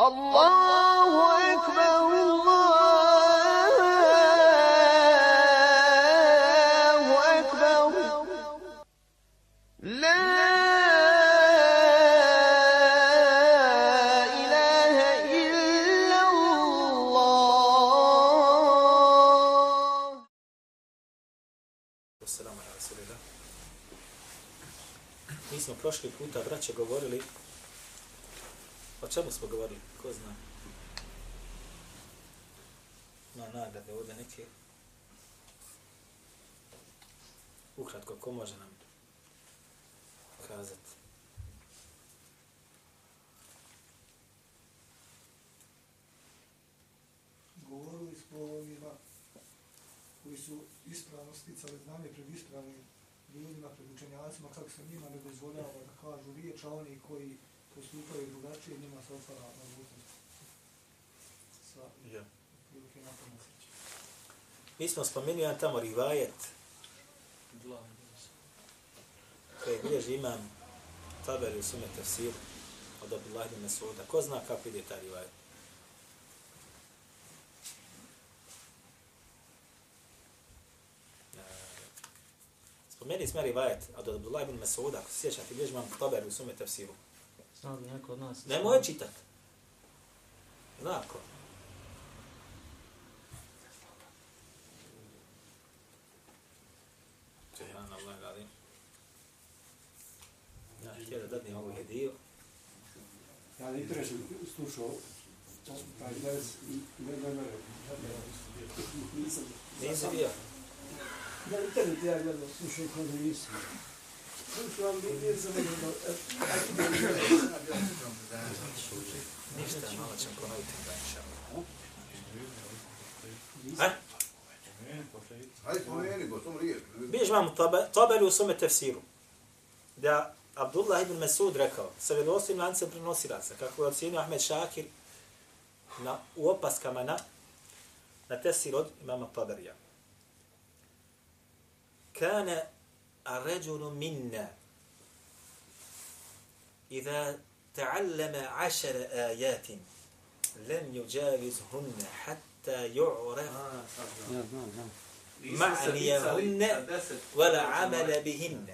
الله أكبر الله أكبر لا إله إلا الله Assalamu ala rasulillah. Mi smo prošli puta, braće, govorili O čemu smo govorili? Ko zna? Ima nagrade ovdje neke. Ukratko, ko može nam kazati? govorili smo o ovima koji su ispravno sticali znanje pred ispravnim ljudima, pred učenjacima, kako se njima ne dozvoljava da kažu riječ, a oni koji postupaju drugačije, njima se otvara mogućnost sa Ja. prilike na tom osjećaju. Mi smo spomenuli jedan tamo rivajet koji bilježi imam tabeli u sume tafsiru od Abdullah ibn Masuda. Ko zna kako ide taj rivajet? Spomeni smo rivajet od Abdullah ibn Masuda, ako se sjećate, bilježi imam tabeli u sume tafsiru. Znao bi neko od nas. Nemoj čitat. Zna ko? Subhanallah, ali. Ja htio da dadnem ovu hediju. Ja na interesu slušao taj dres i ne ne ne nisam bio. na internetu ja gledam slušao kod nisam slušao ali nisam gledao Ništa, malo ćemo ponoviti da inša Allah. Ajde, spomeni go, tom. Biješ vam tabeli u svome tefsiru. Da Abdullah ibn Mesud rekao, sa vjerovostim lancem prenosilaca, kako je ocjenio Ahmed Šakir na, u opaskama na, na tefsir od imama Taberija. Kane الرجل منا إذا تعلم عشر آيات لم يجاوزهن حتى يعرف Ja, znam, znam. معنيهن ولا عمل بهن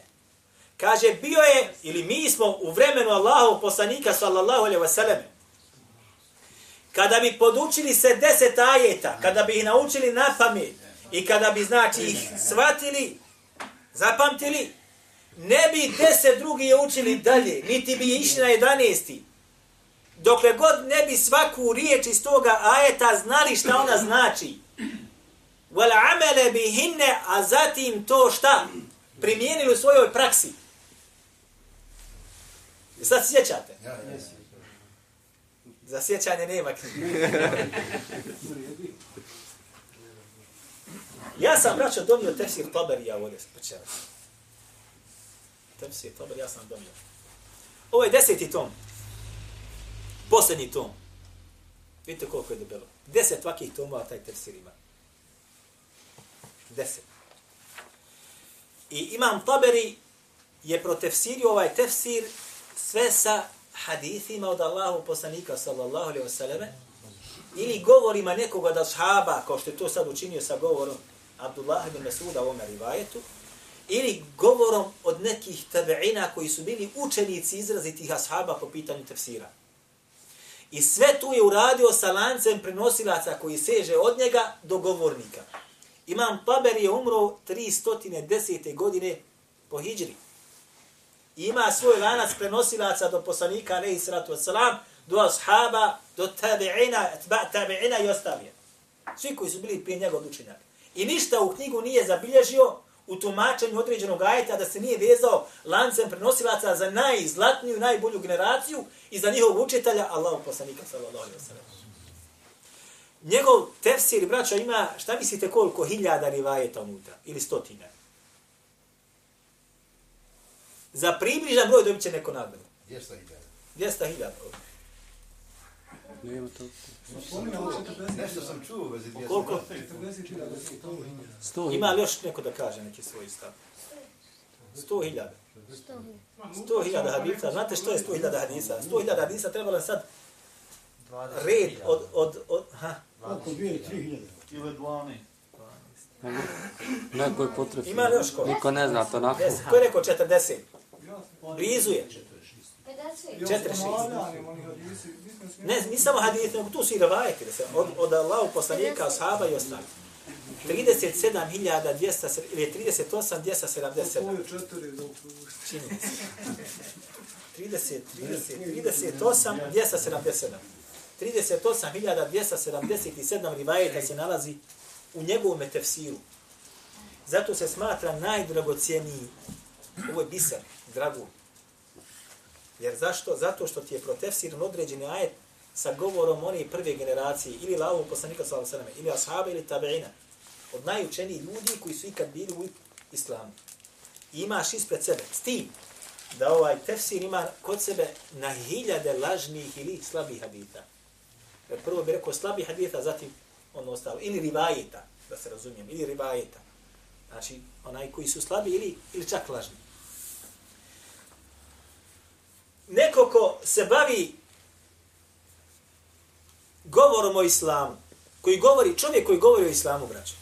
Kaže, bio je, ili mi smo u vremenu Allahu poslanika, sallallahu alaihi wasallam, kada bi podučili se deset ajeta, kada bi ih naučili na pamet, i kada bi, znači, ih shvatili, zapamtili, ne bi deset drugi je učili dalje, niti bi išli na jedanesti. Dokle god ne bi svaku riječ iz toga ajeta znali šta ona znači. Wal amele bihinne, a zatim to šta? Primijenili u svojoj praksi. Sad sjećate? Ja, ja, ja. Za sjećanje nema knjige. Ja sam, braćo, donio tefsir Taberija ovdje počeras. Tefsir Taber, ja sam donio. Ovo je deseti tom. Posljednji tom. Vidite koliko je debelo. Deset vakih tomova taj tefsir ima. Deset. I imam Taberi je protefsirio ovaj tefsir sve sa hadithima od Allahu poslanika sallallahu alaihi wasallam ili govorima nekoga da shaba, kao što je to sad učinio sa govorom Abdullah ibn Mesuda u ovome rivajetu, ili govorom od nekih tabeina koji su bili učenici izrazitih ashaba po pitanju tefsira. I sve tu je uradio sa lancem prenosilaca koji seže od njega do govornika. Imam Taber je umro 310. godine po hijđri. I ima svoj lanac prenosilaca do poslanika, alaihi salatu wasalam, do ashaba, do tabi'ina, tabi'ina i ostalije. Svi koji su bili prije njega od učenjaka. I ništa u knjigu nije zabilježio u tumačenju određenog ajeta da se nije vezao lancem prenosilaca za najzlatniju, najbolju generaciju i za njihovog učitelja, Allahu poslanika, sallallahu alaihi wasalam. Njegov tefsir, braćo, ima, šta mislite koliko hiljada rivajeta unutra? Ili stotine? Za približan broj dobit će neko nagradu. Gdje sta ide? 200 hiljada. Nema to. Spominjamo 40 Nešto sam čuo u vezi gdje Koliko? 40 hiljada su to hiljada. Sto Ima li još neko da kaže neki svoj stav? 100 hiljada. 100 hiljada hadisa. Znate što je 100 hiljada hadisa? 100 hiljada hadisa trebalo je sad red od, od, od, ha, Oko dvije, tri hiljade. Ili 12. Neko je potrebno. Ima li još ko? Niko ne zna to nako. 10. Ko je rekao 40? Blizu je. 40. Četiri, šest. Ne, ni samo hadith, nego tu su i ravajeti, da se od, od Allahu poslanika, ashaba i ostali. 37.200, ili 38.277. Tvoje četiri za Čini mi se. 30, 30, 38, 277. 38.277 rivajeta se nalazi u njegovom tefsiru. Zato se smatra najdragocijeniji. Ovo je biser, dragu. Jer zašto? Zato što ti je protefsiran određeni ajet sa govorom one prve generacije, ili lavu poslanika sallallahu alejhi ve ili ashaba ili tabeina, od najučenijih ljudi koji su ikad bili u islamu. I imaš ispred sebe, s tim, da ovaj tefsir ima kod sebe na hiljade lažnih ili slabih hadita. Jer prvo bi rekao slabih hadita, zatim ono ostalo. Ili rivajeta, da se razumijem, ili rivajeta. Znači, onaj koji su slabi ili, ili čak lažni. Neko ko se bavi govorom o islamu, koji govori, čovjek koji govori o islamu, braćo,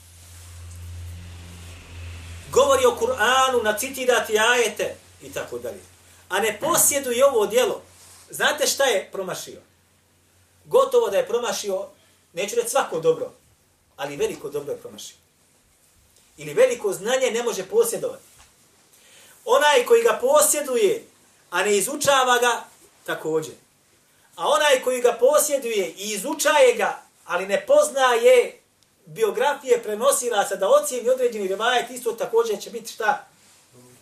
govori o Kur'anu, nacitirati ajete i tako dalje. A ne posjeduje ovo djelo. Znate šta je promašio? Gotovo da je promašio, neću reći svako dobro, ali veliko dobro je promašio. Ili veliko znanje ne može posjedovati. Onaj koji ga posjeduje, a ne izučava ga, također. A onaj koji ga posjeduje i izučaje ga, ali ne poznaje biografije prenosilaca da ocijeni određeni revajet, isto također će biti šta?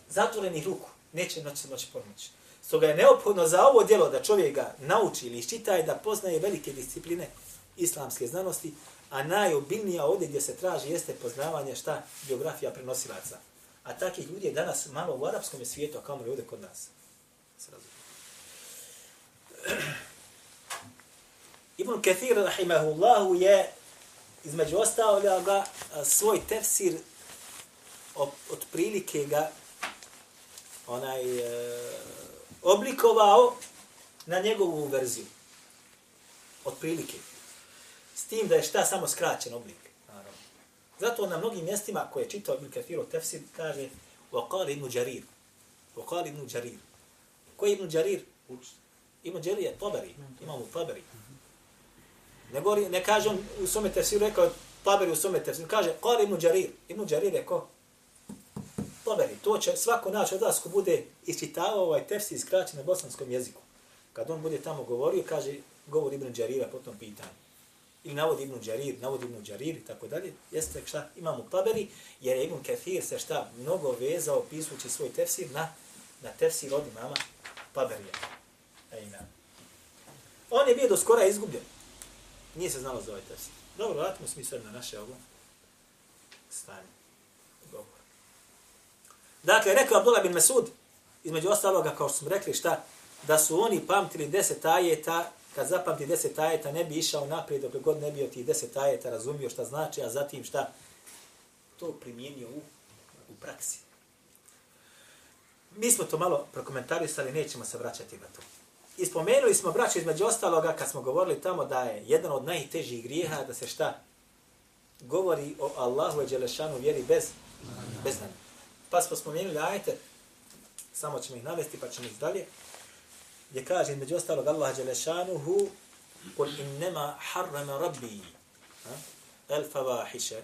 Zatvorenih ruku. Neće noći moći pomoći. Stoga je neophodno za ovo djelo da čovjek ga nauči ili iščitaje da poznaje velike discipline islamske znanosti, a najobilnija ovdje gdje se traži jeste poznavanje šta biografija prenosilaca. A takih ljudi je danas malo u arapskom svijetu, a kamo je ovdje kod nas Se razumije. Ibn Kathir, rahimahullahu, je između ostaloga svoj tefsir od prilike ga onaj e, oblikovao na njegovu verziju. Od prilike. S tim da je šta samo skraćen oblik. Naravno. Zato na mnogim mjestima koje je čitao Ibn Kathirov tefsir kaže وقال ibn Jarir. وقال ibn Jarir. Ko je Ibn Jarir? Ibn Đarir je Tabari. Imamo Taberi. Ne, govori, ne kaže on u svome tefsiru, rekao Taberi u svome tefsiru, kaže, kal Ibn Đarir. Ibn Đarir je ko? Taberi. To će svako naš od vas ko bude isčitavao ovaj tefsir skraćen na bosanskom jeziku. Kad on bude tamo govorio, kaže, govor Ibn Đarira po tom pitanju. Ili navodi Ibn Đarir, navodi Ibn Đarir i tako dalje. Jeste šta imamo Taberi, jer je Ibn Kathir se šta mnogo vezao pisući svoj tefsir na, na tefsir od imama Taberija. Ejme. On je bio do skora izgubljen. Nije se znalo za ovaj test. Dobro, vratimo se mi sad na naše ovo stanje. Govor. Dakle, rekao Abdullah bin Mesud, između ostaloga, kao što smo rekli, šta? Da su oni pamtili deset ajeta, kad zapamti deset ajeta, ne bi išao naprijed, dok god ne bi od tih deset ajeta razumio šta znači, a zatim šta? To primijenio u, u praksi. Mi smo to malo prokomentarisali, nećemo se vraćati na to. I spomenuli smo, braće, između ostaloga, kad smo govorili tamo da je jedan od najtežih grijeha da se šta govori o Allahu i Đelešanu vjeri bez, bez znanja. Pa smo spomenuli ajete, samo ćemo ih navesti pa ćemo ih dalje, gdje kaže između ostalog Allah Đelešanu hu kul innema harrama rabbi el favahiše.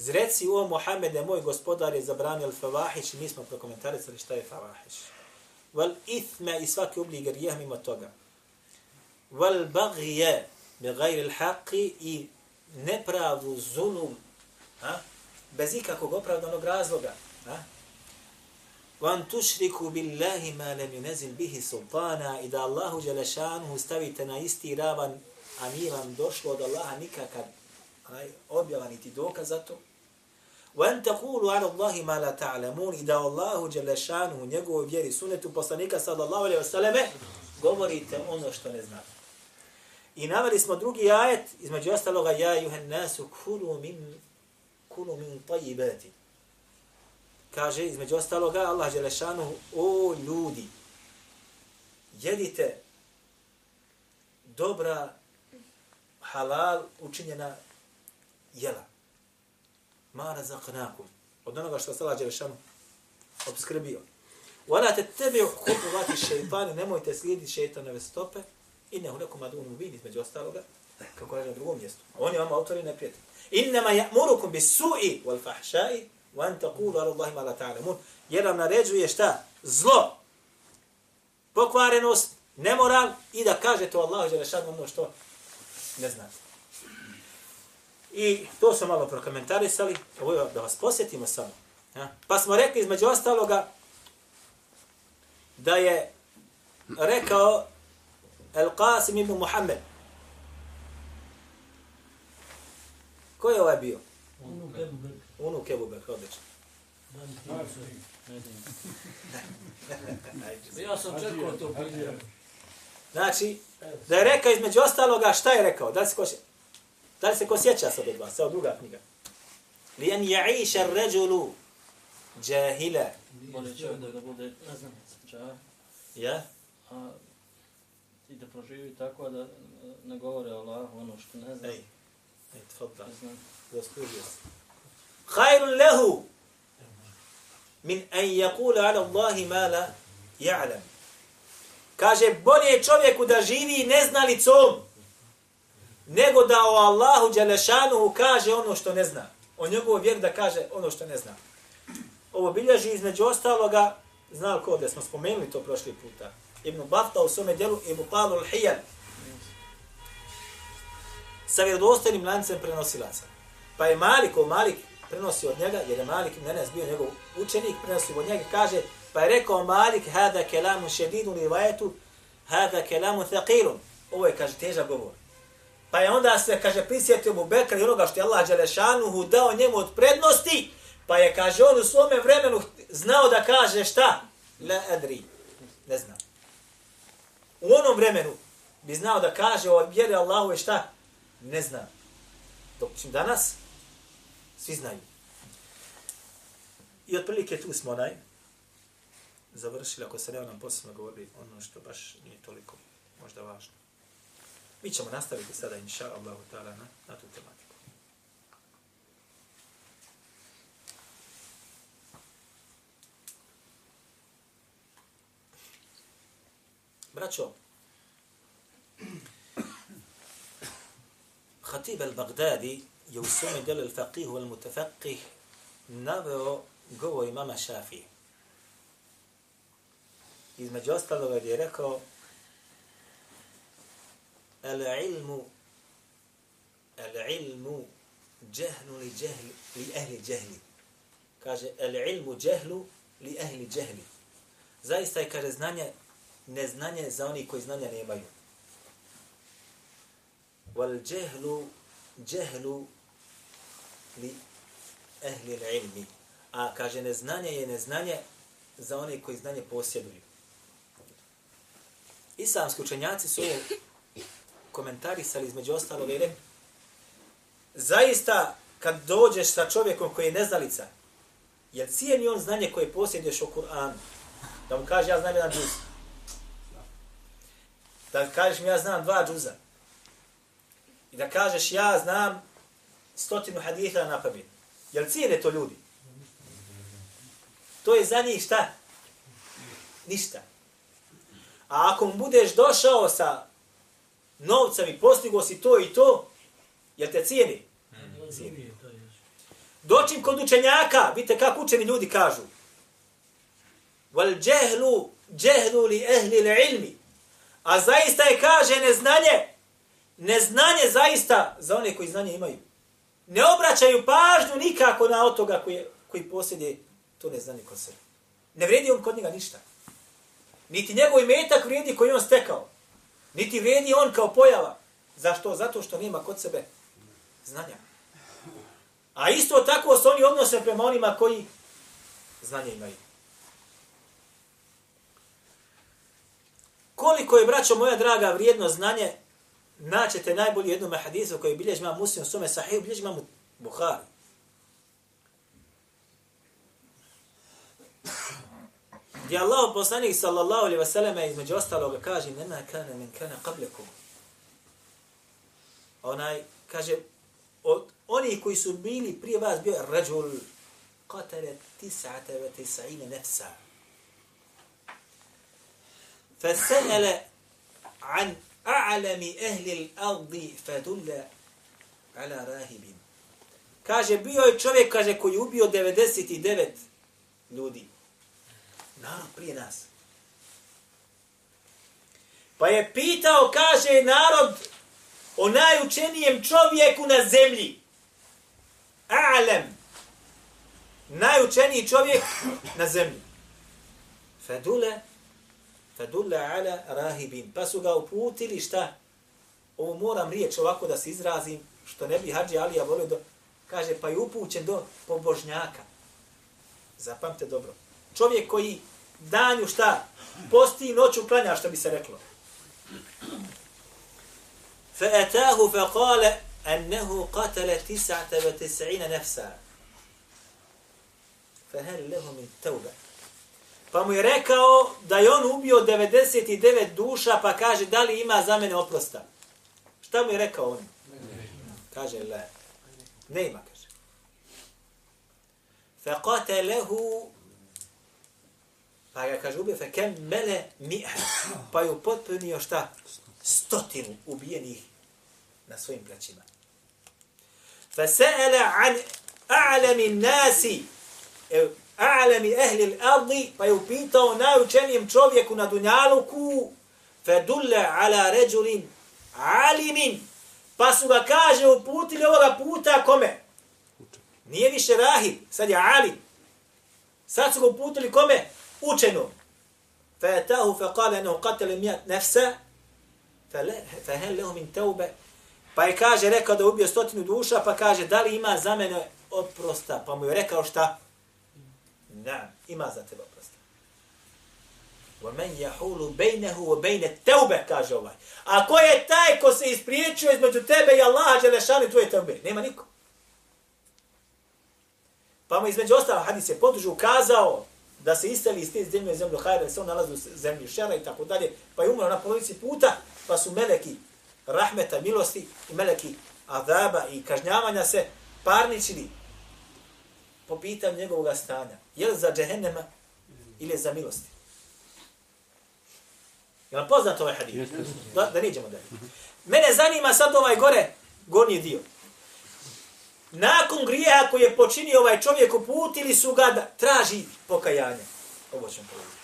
Zreci o Muhammede, moj gospodar je zabranio al-fawahiš, mi smo prokomentarisali šta je fawahiš. wal ithma i svaki oblik grijeha mimo toga. Wal bagije bi gajri l'haqi i nepravdu, zulum, a? bez ikakvog opravdanog razloga. A? Wan tušriku billahi ma lam yunazil bihi sultana i da Allahu dželešanuhu stavite na isti ravan, a nije vam došlo od Allaha nikakav objava niti dokaz za to. وَأَنْ تَقُولُوا عَلَى اللَّهِ مَا لَا تَعْلَمُونَ I da Allahu Đelešanu u njegovoj vjeri sunetu poslanika sallallahu alaihi wasallam govorite ono što ne znate. I naveli smo drugi ajet, između ostaloga, ja juhen nasu kulu min, kulu min tajibati. Kaže, između ostaloga, Allah Đelešanu, o ljudi, jedite dobra halal učinjena jela. Ma razaqnakum. Od onoga što se lađe rešanu obskrbio. Wala tattabi'u khutuwati shaytan, nemojte slijediti šejtanove stope. Innehu lakum adun mubin između ostaloga, kako kaže na drugom mjestu. On je vam ne i neprijatelj. Innama ya'murukum bis-su'i wal fahsha'i wa an taqulu 'ala Allahi ma la ta'lamun. Jer vam naređuje šta? Zlo. Pokvarenost, nemoral i da kažete o Allahu dželle ono što ne znate. I to smo malo prokomentarisali, ovo je da vas posjetimo samo. Ja? Pa smo rekli između ostaloga da je rekao El Qasim ibn Muhammed. Ko je ovaj bio? Unuk Ebu Bekr, odlično. Ja sam čekao to pitanje. Znači, da je rekao između ostaloga, šta je rekao? Da se ko, da li se ko sjeća sad od vas? Evo druga knjiga. Lijan ja'iša ređulu džahila. Bolje čovjek da bude, ne znam, Ja? a i da proživi tako da ne govore Allah ono što ne zna. Ej, ej, tfadda. Ne znam. Zaslužio se. Lehu min an yakula ala Allahi ma la ja'lam. Kaže, bolje je čovjeku da živi neznalicom, nego da o Allahu Đelešanuhu kaže ono što ne zna. O njegovu vjeru da kaže ono što ne zna. Ovo bilježi između ostaloga, znao ko da smo spomenuli to prošli puta. Ibn Bafta u svome djelu Ibn Qalu al-Hijan. Sa vjerodostojnim lancem prenosilaca. Pa je Malik, o Malik prenosi od njega, jer je Malik ibn Enes bio njegov učenik, prenosi od njega, kaže, pa je rekao Malik, hada kelamu šedidun i vajetu, hada kelamu thaqilun. Ovo je, kaže, težak govor. Pa je onda se, kaže, prisjetio mu Bekra i onoga što je Allah Đelešanuhu dao njemu od prednosti, pa je, kaže, on u svome vremenu znao da kaže šta? La adri. Ne znam. U onom vremenu bi znao da kaže o vjeri Allahu je šta? Ne znam. Dok čim danas, svi znaju. I otprilike tu smo onaj završili, ako se ne nam posebno govori ono što baš nije toliko možda važno. Mi ćemo nastaviti sada, inša Allahu ta'ala, na, na tu tematiku. Braćo, Khatib al-Baghdadi je u svome delu al-Faqih wal-Mutafaqih naveo govor imama Šafije. Između ostaloga je rekao Al-ilmu Al-ilmu džehlu li džehli li ehli džehli. Kaže, al-ilmu džehlu li ehli džehli. Zaista je, kaže, znanje, neznanje za oni koji znanja nemaju. Wal džehlu džehlu li ehli ilmi. A kaže, neznanje je neznanje za one koji znanje posjeduju. Islamski učenjaci su komentarisali između ostalog i rekli, zaista kad dođeš sa čovjekom koji je neznalica, jer cijeni on znanje koje posjeduješ o Kur'anu, da mu kaže ja znam jedan džuz, da kažeš mi ja znam dva džuza, i da kažeš ja znam stotinu haditha na pamet. Jel cijene to ljudi? To je za njih šta? Ništa. A ako mu budeš došao sa novcem i postigo si to i to, jel te cijeni? Cijeni. Doćim kod učenjaka, vidite kako učeni ljudi kažu. Wal džehlu, džehlu li ehli li ilmi. A zaista je kaže neznanje, neznanje zaista za one koji znanje imaju. Ne obraćaju pažnju nikako na otoga koji, koji posjede to neznanje kod sebe. Ne vredi on kod njega ništa. Niti njegov imetak vredi koji on stekao. Niti vredi on kao pojava. Zašto? Zato što nema kod sebe znanja. A isto tako se oni odnose prema onima koji znanje imaju. Koliko je, braćo moja draga, vrijedno znanje, naćete najbolje jednom hadisu koji bilježi ima muslim sume sahih, bilježi imam Buhari. Gdje Allah poslanik sallallahu alaihi wasallam između ostaloga kaže nema kana min kana qablakum. onaj, kaže, od oni koji su bili prije vas bio je rađul qatale tis'ata wa tis'ina nefsa. فسأل عن أعلم أهل الأرض فدل على راهب Kaže, bio je čovjek, kaže, koji je ubio 99 ljudi. Narod prije nas. Pa je pitao, kaže, narod o najučenijem čovjeku na zemlji. A'lem. Najučeniji čovjek na zemlji. Fedule, fedule ala rahibin. Pa su ga uputili šta? Ovo moram riječ ovako da se izrazim, što ne bi Hadži Alija volio do... Kaže, pa je upućen do pobožnjaka. Zapamte dobro. Čovjek koji danju šta? Posti i noću klanja, što bi se reklo. فأتاه فقال أنه قتل تسعة وتسعين نفسا فهل له من توبة Pa mu je rekao da je on ubio 99 duša, pa kaže da li ima za mene oprosta. Šta mu je rekao on? Kaže, le. Ne ima, kaže. فَقَتَلَهُ Pa ga kaže ubio, fe kem mele mi'a. pa ju potpunio šta? Stotinu ubijenih na svojim plaćima. Fe se'ele an a'lami nasi, a'lami ehli l'ardi, pa ju pitao najučenijem čovjeku na dunjaluku, fe dulle ala ređulin alimin, pa su ga kaže uputili ovoga puta kome? Nije više rahi, sad je alim. Sad su ga uputili? Kome? Učenom. فَأَتَاهُ فَقَالَ أَنَهُ قَتَلَ مِيَتْ نَفْسَ فَهَلْ لَهُ مِنْ تَوْبَ Pa je kaže, rekao da je ubio stotinu duša, pa kaže, da li ima za mene oprosta? Pa mu je rekao šta? Da, ima za tebe oprosta. وَمَنْ يَحُولُ بَيْنَهُ وَبَيْنَ تَوْبَ, kaže ovaj. A ko je taj ko se ispriječio između tebe i Allaha Đelešanu tvoje tebe? Nema niko. Pa mu između ostalo hadis je podužu ukazao da se istali iz te zemlje zemlju hajra, da se on nalazi u zemlji šera i tako dalje, pa je umro na polovici puta, pa su meleki rahmeta, milosti i meleki azaba i kažnjavanja se parničili po pitanju njegovog stanja. Je li za džehennema ili za milosti? Je vam poznat ovaj hadis? Da, da niđemo dalje. Mene zanima sad ovaj gore, gornji dio. Nakon grijeha koji je počinio ovaj čovjek uputili su ga da traži pokajanje. Ovo ćemo povedati.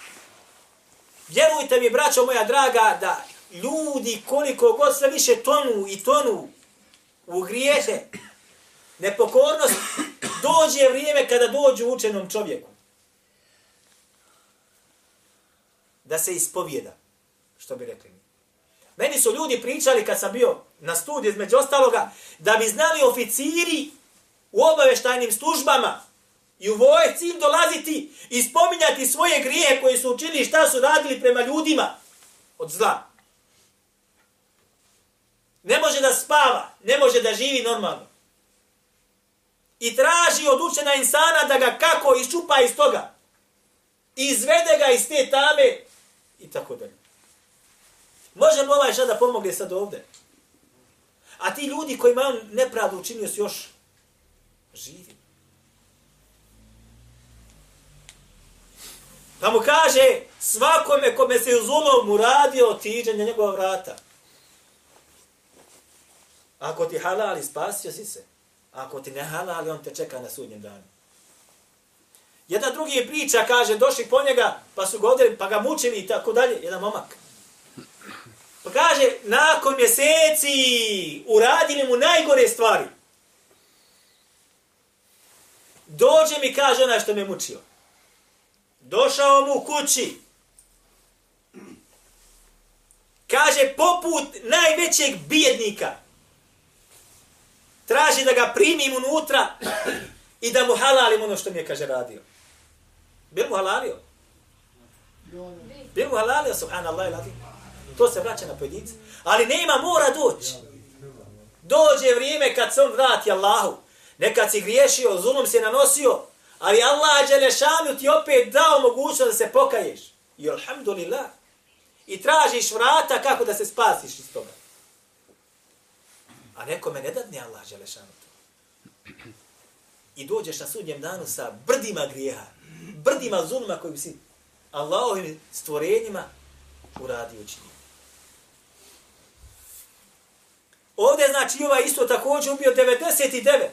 Vjerujte mi, braćo moja draga, da ljudi koliko god sve više tonu i tonu u grijehe, nepokornost, dođe vrijeme kada dođu učenom čovjeku. Da se ispovjeda, što bi rekli mi. Meni su ljudi pričali kad sam bio na studiju između ostaloga, da bi znali oficiri u obaveštajnim službama i u vojci im dolaziti i spominjati svoje grije koje su učili šta su radili prema ljudima od zla. Ne može da spava, ne može da živi normalno. I traži od učena insana da ga kako iščupa iz toga. I izvede ga iz te tame i tako dalje. Može li ovaj da pomogne sad ovde? A ti ljudi koji imaju nepravdu učinio su još živi. Pa mu kaže, svakome kome se u zulom uradio, otiđe na njegova vrata. Ako ti halali, spasio si se. Ako ti ne halali, on te čeka na sudnjem danu. Jedan drugi priča, kaže, došli po njega, pa su ga odreli, pa ga mučili i tako dalje. Jedan momak. Kaže, nakon mjeseci uradili mu najgore stvari. Dođe mi, kaže onaj što me mučio. Došao mu u kući. Kaže, poput najvećeg bijednika traži da ga primim unutra i da mu halalim ono što mi je, kaže, radio. Bil mu halalio? Bil mu halalio, subhanallah, ilazi. To se vraća na pojedinca. Ali nema, mora doći. Dođe vrijeme kad se on vrati Allahu. Nekad si griješio, zulum se nanosio, ali Allah Đelešanu ti opet dao mogućnost da se pokaješ. I alhamdulillah. I tražiš vrata kako da se spasiš iz toga. A nekome ne dadne Allah Đelešanu to. I dođeš na sudnjem danu sa brdima grijeha, brdima zulma koji si Allahovim stvorenjima uradio učinio. Ovdje znači ovaj isto također ubio 99.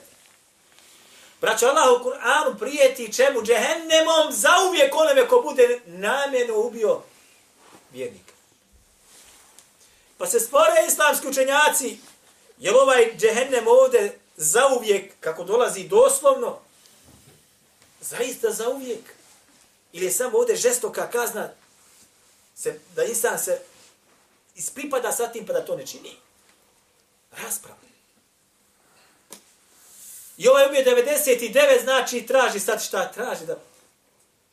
Braćo Allah u Kur'anu prijeti čemu džehennemom zauvijek onome ko bude namjeno ubio vjernika. Pa se spore islamski učenjaci, je li ovaj džehennem ovdje zauvijek, kako dolazi doslovno, zaista zauvijek, ili je samo ovdje žestoka kazna, se, da insan se ispripada sa tim pa da to ne čini. Rasprava. I ovaj ubio 99, znači traži sad šta traži da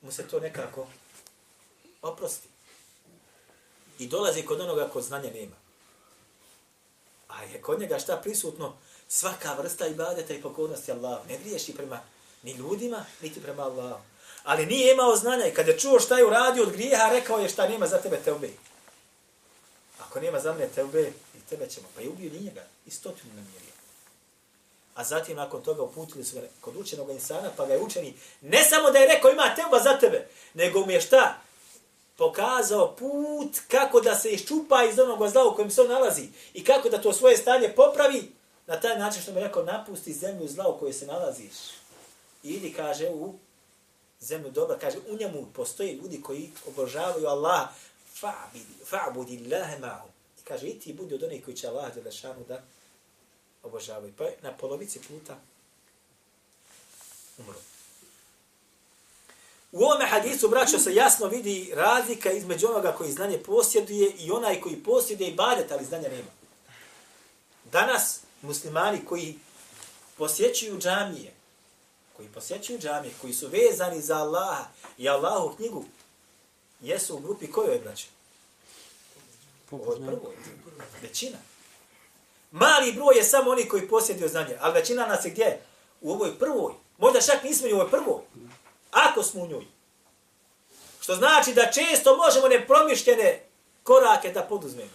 mu se to nekako oprosti. I dolazi kod onoga ko znanja nema. A je kod njega šta prisutno? Svaka vrsta ibadeta i pokornosti Allahu. Ne griješi prema ni ljudima, niti prema Allahu. Ali nije imao znanja i kada je čuo šta je uradio od grijeha, rekao je šta nema za tebe teube. Ako nema za mene tebe, i tebe ćemo. Pa je ubio njega i stotinu namirio. A zatim nakon toga uputili su ga kod učenog insana, pa ga je učeni ne samo da je rekao ima teba za tebe, nego mu je šta? Pokazao put kako da se iščupa iz onog zla u kojem se on nalazi i kako da to svoje stanje popravi na taj način što mi je rekao napusti zemlju zla u kojoj se nalaziš. Ili kaže u zemlju dobra, kaže u njemu postoje ljudi koji obožavaju Allah fa'budi Allahe ma'hum. I kaže i ti budi od onih koji će Allah da obožavaju. Pa na polovici puta umro. U ovome hadisu, braćo, se jasno vidi razlika između onoga koji znanje posjeduje i onaj koji posjeduje i badet, ali znanja nema. Danas muslimani koji posjećuju džamije, koji posjećuju džamije, koji su vezani za Allaha i Allahu knjigu, jesu u grupi kojoj, braćo? Ovo je prvo. Većina. Mali broj je samo oni koji posjeduju znanje, ali većina nas je gdje? U ovoj prvoj. Možda čak nismo u ovoj prvoj. Ako smo u njoj. Što znači da često možemo nepromišljene korake da poduzmemo.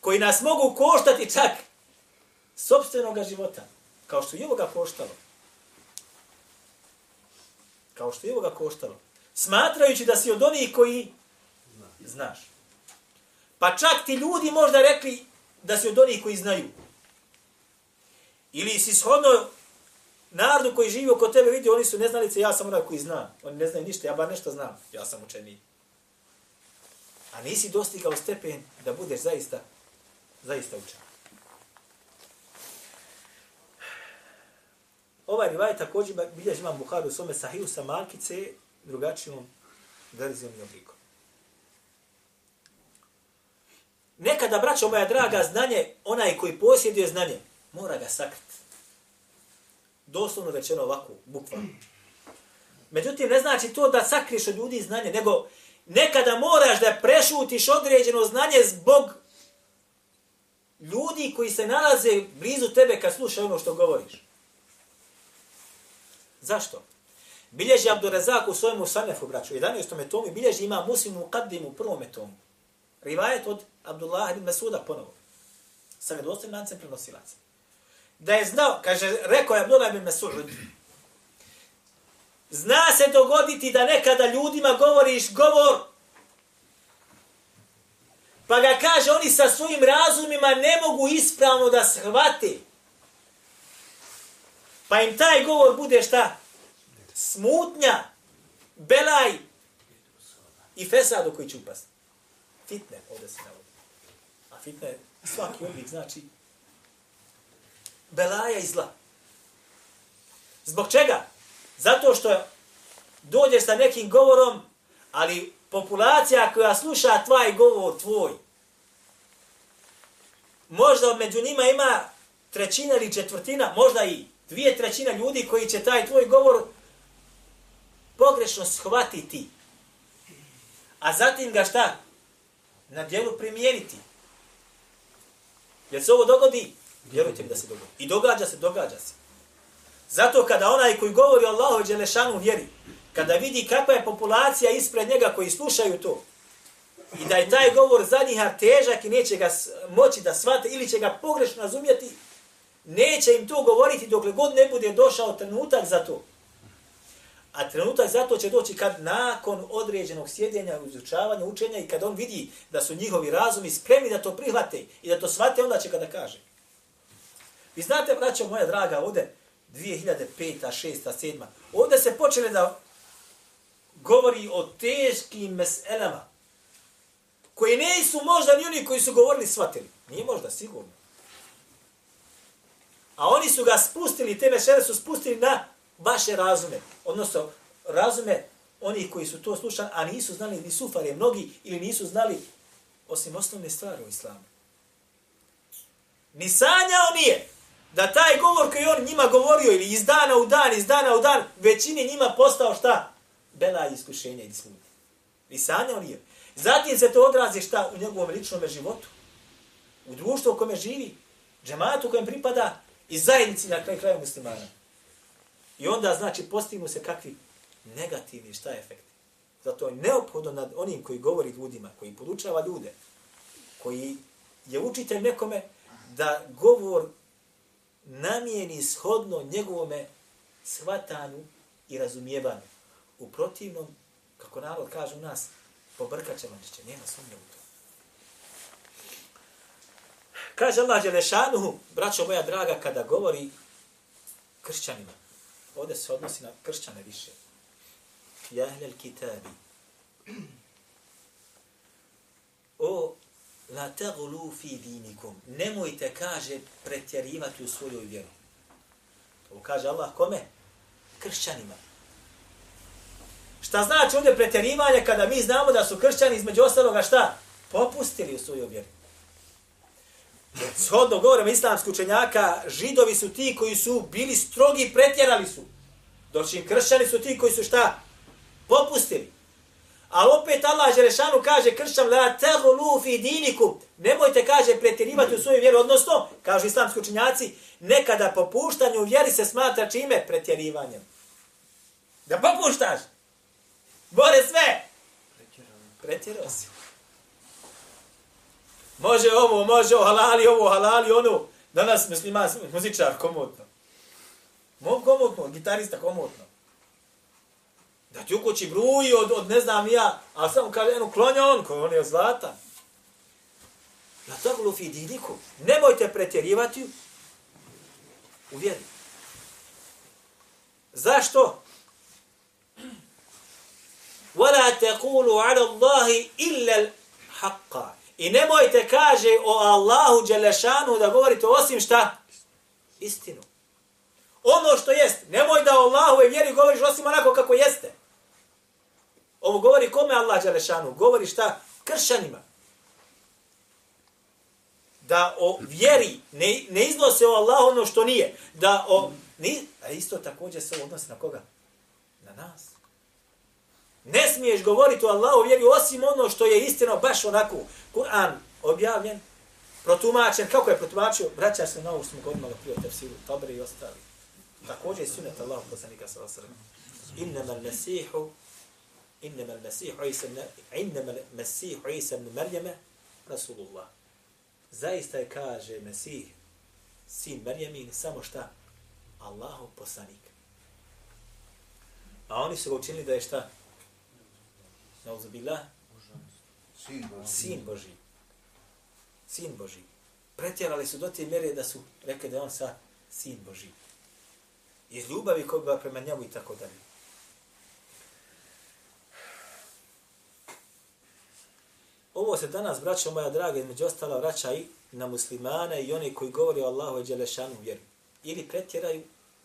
Koji nas mogu koštati čak sobstvenog života. Kao što je ovoga koštalo. Kao što je ovoga koštalo. Smatrajući da si od onih koji znaš. Pa čak ti ljudi možda rekli, da si od onih koji znaju. Ili si shodno narodu koji živi oko tebe vidio, oni su neznalice, ja sam onaj koji zna. Oni ne znaju ništa, ja bar nešto znam. Ja sam učenik. A nisi dostigao stepen da budeš zaista, zaista učen. Ovaj rivaj također bilježi imam Buharu u svome sahiju sa markice drugačijom verzijom i oblikom. Nekada, braćo moja draga, znanje, onaj koji posjeduje znanje, mora ga sakriti. Doslovno rečeno ovako, bukvalno. Međutim, ne znači to da sakriješ od ljudi znanje, nego nekada moraš da prešutiš određeno znanje zbog ljudi koji se nalaze blizu tebe kad slušaju ono što govoriš. Zašto? Bilježi Abdurazak u svojemu sanefu, braću, 11. tomu, bilježi ima muslim u kaddimu u prvom tomu. Rivajet od Abdullah ibn Masuda ponovo. Sa vjerovostim lancem prenosilaca. Da je znao, kaže, rekao je Abdullah ibn Masud, zna se dogoditi da nekada ljudima govoriš govor, pa ga kaže, oni sa svojim razumima ne mogu ispravno da shvate. Pa im taj govor bude šta? Smutnja, belaj i fesad u koji će upasti. Fitne, ovdje se navodi A je svaki oblik, znači belaja i zla. Zbog čega? Zato što dođeš sa nekim govorom, ali populacija koja sluša tvoj govor, tvoj, možda među njima ima trećina ili četvrtina, možda i dvije trećina ljudi koji će taj tvoj govor pogrešno shvatiti. A zatim ga šta? Na dijelu primijeniti. Jer se ovo dogodi? Vjerujte mi da se dogodi. I događa se, događa se. Zato kada onaj koji govori Allahu Đelešanu vjeri, kada vidi kakva je populacija ispred njega koji slušaju to, i da je taj govor za njih težak i neće ga moći da svate ili će ga pogrešno razumjeti, neće im to govoriti dokle god ne bude došao trenutak za to. A trenutak zato će doći kad nakon određenog sjedenja, izučavanja, učenja i kad on vidi da su njihovi razumi spremni da to prihvate i da to shvate, onda će kada kaže. Vi znate, braćo moja draga, ovde 2005. 6. 7. Ovde se počele da govori o teškim meselama koji ne su možda ni oni koji su govorili shvatili. Nije možda, sigurno. A oni su ga spustili, te mesele su spustili na vaše razume. Odnosno, razume oni koji su to slušali, a nisu znali ni sufare mnogi ili nisu znali osim osnovne stvari u islamu. Ni sanjao nije da taj govor koji on njima govorio ili iz dana u dan, iz dana u dan, većini njima postao šta? Bela iskušenja i smutnje. Ni sanjao nije. Zatim se to odrazi šta u njegovom ličnom životu. U društvu u kome živi, džematu kojem pripada i zajednici na kraju kraju muslimana. I onda, znači, postignu se kakvi negativni šta je efekti. Zato je neophodno nad onim koji govori ljudima, koji podučava ljude, koji je učitelj nekome da govor namijeni shodno njegovome shvatanju i razumijevanju. U protivnom, kako narod kaže u nas, pobrkat će će, nema sumnje u to. Kaže Allah Đelešanuhu, braćo moja draga, kada govori kršćanima, ovdje se odnosi na kršćane više. Ja ahlel kitabi. O la taglu fi dinikum. Nemojte, kaže, pretjerivati u svojoj vjeru. Ovo kaže Allah kome? Kršćanima. Šta znači ovdje pretjerivanje kada mi znamo da su kršćani između ostaloga šta? Popustili u svojoj vjeru. Shodno govorim islamskih učenjaka, židovi su ti koji su bili strogi i pretjerali su. Doći kršćani su ti koji su šta? Popustili. Ali opet Allah Želešanu kaže kršćan la tegulu fi dinikum. Nemojte, kaže, pretjerivati u svoju vjeru. Odnosno, kažu islamski učenjaci, nekada popuštanje u vjeri se smatra čime? Pretjerivanjem. Da popuštaš. Bore sve. Pretjerao si. Može ovo, može ovo, halali ovo, halali ono. Danas muslima, muzičar, komotno. Mom komotno, gitarista komotno. Da ti u kući bruji od, od ne znam ja, a samo kaže, eno, klonja on, ko on je zlata. Na to lufi diniku. Nemojte pretjerivati u vjeri. Zašto? وَلَا تَقُولُوا عَلَى اللَّهِ إِلَّا الْحَقَّ I nemojte, kaže, o Allahu Đelešanu da govorite osim šta? Istinu. Ono što jest. Nemoj da o Allahu i vjeri govoriš osim onako kako jeste. Ovo govori kome Allah Đelešanu? Govori šta? Kršanima. Da o vjeri ne, ne iznose o Allahu ono što nije. Da o... Ni, a isto također se odnosi na koga? Na nas. Ne smiješ govoriti o Allahu vjeri osim ono što je istino baš onako. Kur'an objavljen, protumačen, kako je protumačio, Vraćaš se na ovo što smo god malo prije tefsiru, Tabri i ostali. Također je sunet Allahu poslanika sa osrme. Innama al-Mesihu, innama al-Mesihu Isa, innama al-Mesihu Isa ibn Marijeme, Rasulullah. Zaista je kaže Mesih, sin Marjamin samo šta? Allahu poslanik. A oni su ga učinili da je šta? Nauzubillah. Sin Boži. Sin Boži. Sin Boži. Pretjerali su do te mjere da su rekli da on sa sin Boži. Iz ljubavi koja bi prema njemu i tako dalje. Ovo se danas, braćo moja draga, između ostala vraća i na muslimane i oni koji govori o Allahu i Đelešanu vjeru. Ili pretjeraju,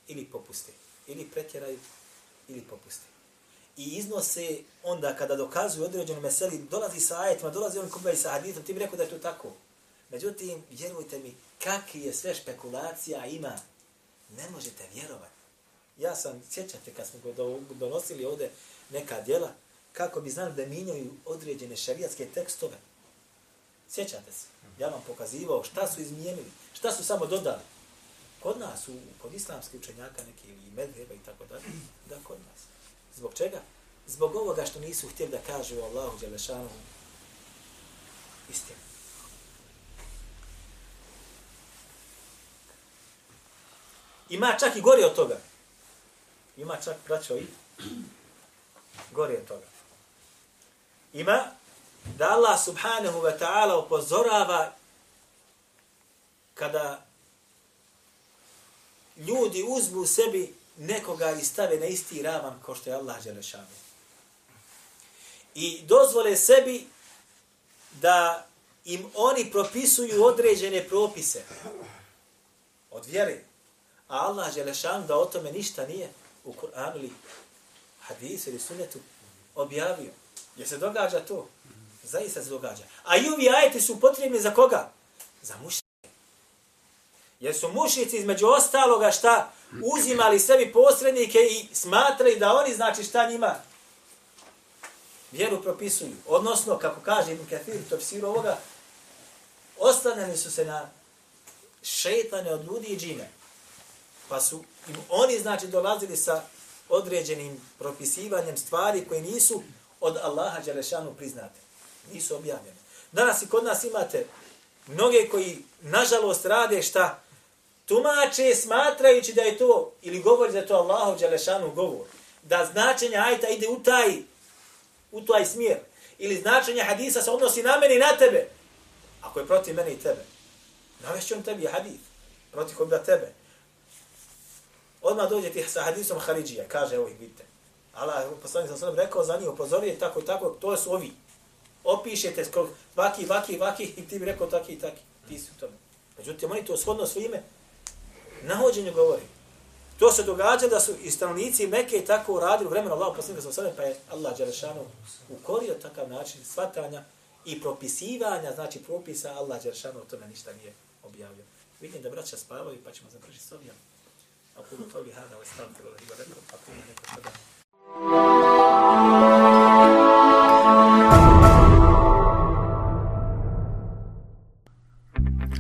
ili popuste. Ili pretjeraju, ili popuste i iznose onda kada dokazuju određenu meseli, dolazi sa ajetima, dolazi on kubaj sa hadithom, ti bi rekao da je to tako. Međutim, vjerujte mi, kakvi je sve špekulacija ima, ne možete vjerovati. Ja sam, sjećate kad smo donosili ovde neka djela, kako bi znali da minjaju određene šarijatske tekstove. Sjećate se? Ja vam pokazivao šta su izmijenili, šta su samo dodali. Kod nas, u, kod islamskih učenjaka neki ili medheba i tako dalje, da kod nas. Zbog čega? Zbog ovoga što nisu htjeli da kažu Allahu Đelešanu istinu. Ima čak i gori od toga. Ima čak, braćo, i gori od toga. Ima da Allah subhanahu wa ta'ala upozorava kada ljudi uzmu sebi nekoga i stave na isti ravan kao što je Allah Đelešanu. I dozvole sebi da im oni propisuju određene propise od vjere. A Allah Đelešan da o tome ništa nije u Kur'anu ili hadisu ili sunetu objavio. Jer se događa to? Zaista se događa. A i ovi ajeti su potrebni za koga? Za mušnike. Jer su mušnici između ostaloga šta uzimali sebi posrednike i smatrali da oni znači šta njima vjeru propisuju. Odnosno, kako kaže Ibn Kathir, to psiru ovoga, ostanili su se na šetane od ljudi i džine. Pa su im oni, znači, dolazili sa određenim propisivanjem stvari koje nisu od Allaha Đelešanu priznate. Nisu objavljene. Danas i kod nas imate mnoge koji, nažalost, rade šta? Tumače smatrajući da je to, ili govori da je to Allahu Đelešanu govor. Da značenje ajta ide u taj, u taj smjer. Ili značenje hadisa se odnosi na mene i na tebe. Ako je protiv mene i tebe. Navešće on tebi hadis. Protiv kog da tebe. Odmah dođe ti sa hadisom Haridžija. Kaže, evo ih vidite. Allah, poslanik sam sam rekao za njih, upozorio tako i tako, to su ovi. Opišete skog, vaki, vaki, vaki, i ti bi rekao taki i taki. Ti su tome. Međutim, oni to shodno svime nahođenju govori. To se događa da su i stanovnici Mekke tako uradili u vremenu Allah poslanika sa sve, pa je Allah Đerešanu ukorio takav način svatanja i propisivanja, znači propisa Allah Đerešanu o tome ništa nije objavio. Vidim da braća spavaju, pa ćemo završiti s ovim. Ako to bi hada, da je rekao, ako ima neko što da